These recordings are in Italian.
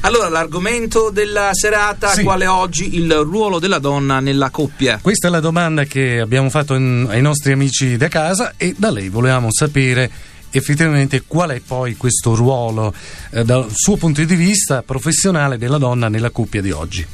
Allora, l'argomento della serata, Sì. quale oggi? Il ruolo della donna nella coppia. Questa è la domanda che abbiamo fatto in- ai nostri amici da casa e da lei volevamo sapere effettivamente qual è poi questo ruolo eh, dal suo punto di vista professionale della donna nella coppia di oggi.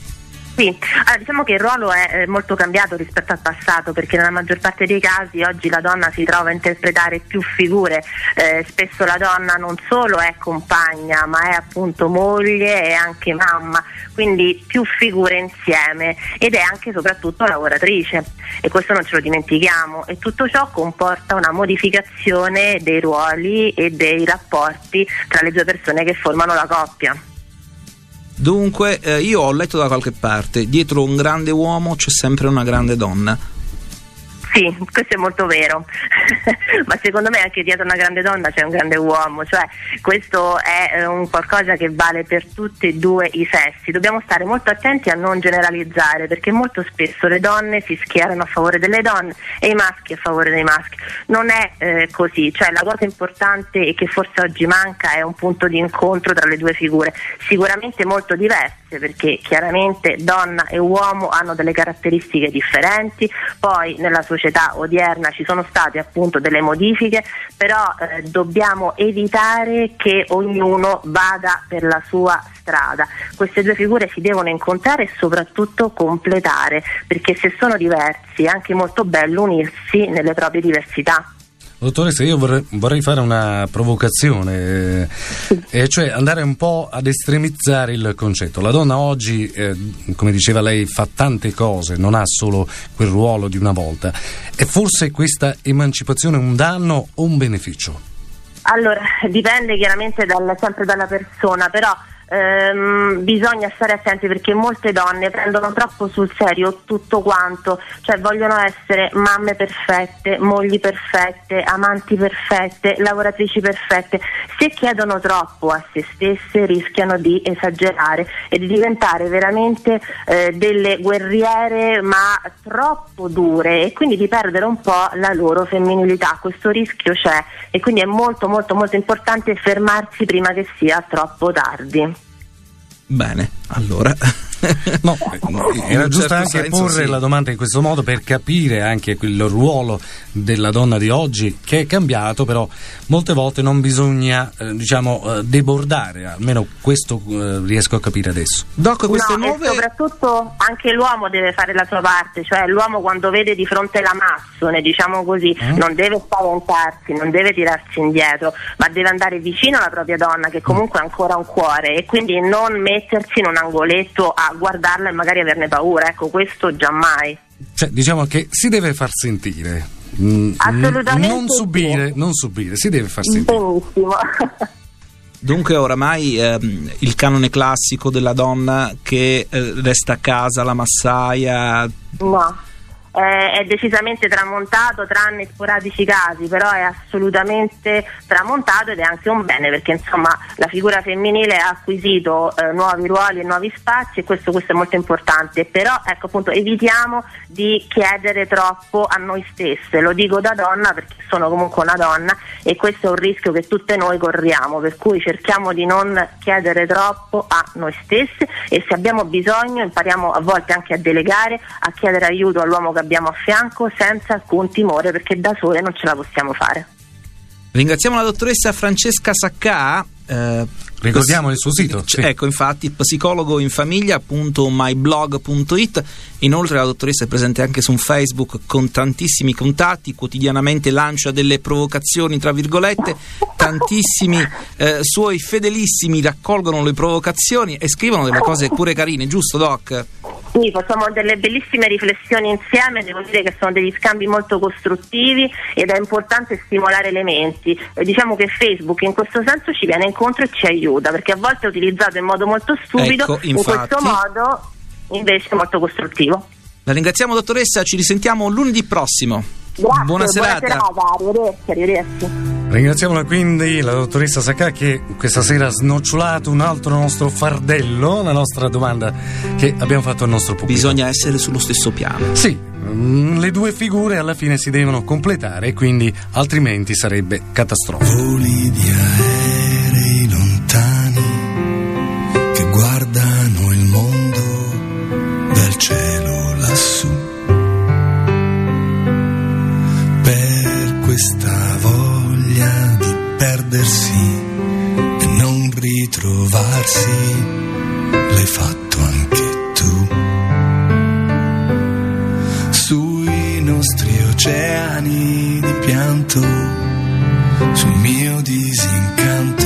Sì, allora, diciamo che il ruolo è eh, molto cambiato rispetto al passato perché nella maggior parte dei casi oggi la donna si trova a interpretare più figure, Eh, spesso la donna non solo è compagna ma è appunto moglie e anche mamma, quindi più figure insieme. Ed è anche e soprattutto lavoratrice. E questo non ce lo dimentichiamo. E tutto ciò comporta una modificazione dei ruoli e dei rapporti tra le due persone che formano la coppia. Dunque, eh, io ho letto da qualche parte, dietro un grande uomo c'è sempre una grande donna. Sì, questo è molto vero, ma secondo me anche dietro una grande donna c'è un grande uomo, cioè questo è eh, un qualcosa che vale per tutti e due i sessi. Dobbiamo stare molto attenti a non generalizzare perché molto spesso le donne si schierano a favore delle donne e i maschi a favore dei maschi. Non è eh, così, cioè la cosa importante e che forse oggi manca è un punto di incontro tra le due figure, sicuramente molto diverse perché chiaramente donna e uomo hanno delle caratteristiche differenti, poi nella società odierna ci sono state appunto delle modifiche, però eh, dobbiamo evitare che ognuno vada per la sua strada. Queste due figure si devono incontrare e soprattutto completare, perché se sono diversi è anche molto bello unirsi nelle proprie diversità. Dottoressa, io vorrei, vorrei fare una provocazione, eh, cioè andare un po' ad estremizzare il concetto. La donna oggi, eh, come diceva lei, fa tante cose, non ha solo quel ruolo di una volta. È forse questa emancipazione un danno o un beneficio? Allora, dipende chiaramente dal- sempre dalla persona, però ehm, bisogna stare attenti perché molte donne prendono troppo sul serio tutto quanto, cioè vogliono essere mamme perfette, mogli perfette, amanti perfette, lavoratrici perfette. Se chiedono troppo a se stesse rischiano di esagerare e di diventare veramente eh, delle guerriere ma troppo dure e quindi di perdere un po' la loro femminilità. Questo rischio c'è e quindi è molto molto molto importante fermarsi prima che sia troppo tardi. Bene, allora. No, In era giusto certo anche senso, porre sì. la domanda in questo modo per capire anche il ruolo della donna di oggi che è cambiato, però molte volte non bisogna eh, diciamo eh, debordare, almeno questo eh, riesco a capire adesso. Doc, queste no, nuove. e soprattutto anche l'uomo deve fare la sua parte, cioè l'uomo quando vede di fronte la massone, diciamo così, Mm. non deve spaventarsi, non deve tirarsi indietro, ma deve andare vicino alla propria donna che comunque ha ancora un cuore e quindi non mettersi in un angoletto a guardarla e magari averne paura, ecco questo giammai. Cioè, diciamo che si deve far sentire. Mm, Assolutamente Non sì. subire, non subire, si deve far sentire. Benissimo. Dunque, oramai ehm, il canone classico della donna che eh, resta a casa, la massaia. No, è decisamente tramontato tranne sporadici casi, però è assolutamente tramontato ed è anche un bene perché insomma la figura femminile ha acquisito eh, nuovi ruoli e nuovi spazi e questo, questo è molto importante, però ecco appunto evitiamo di chiedere troppo a noi stesse, lo dico da donna perché sono comunque una donna e questo è un rischio che tutte noi corriamo, per cui cerchiamo di non chiedere troppo a noi stesse e se abbiamo bisogno impariamo a volte anche a delegare, a chiedere aiuto all'uomo che abbiamo a fianco senza alcun timore perché da sole non ce la possiamo fare. Ringraziamo la dottoressa Francesca Saccà. eh, Ricordiamo il suo sito, c- sì. Ecco, infatti, psicologoinfamiglia.myblog.it. Inoltre, la dottoressa è presente anche su un Facebook con tantissimi contatti. Quotidianamente lancia delle provocazioni, tra virgolette. Tantissimi eh, suoi fedelissimi raccolgono le provocazioni e scrivono delle cose pure carine, giusto, Doc? Sì, facciamo delle bellissime riflessioni insieme, devo dire che sono degli scambi molto costruttivi ed è importante stimolare le menti. E diciamo che Facebook in questo senso ci viene incontro e ci aiuta, perché a volte è utilizzato in modo molto stupido, Ecco, in questo modo invece è molto costruttivo. La ringraziamo, dottoressa. Ci risentiamo lunedì prossimo. Grazie, Buona serata. arrivederci, arrivederci. Ringraziamola quindi la dottoressa Sacca che questa sera ha snocciolato un altro nostro fardello, la nostra domanda che abbiamo fatto al nostro pubblico. Bisogna essere sullo stesso piano. Sì, mm, le due figure alla fine si devono completare, quindi altrimenti sarebbe catastrofico. Perdersi e non ritrovarsi, l'hai fatto anche tu. Sui nostri oceani di pianto, sul mio disincanto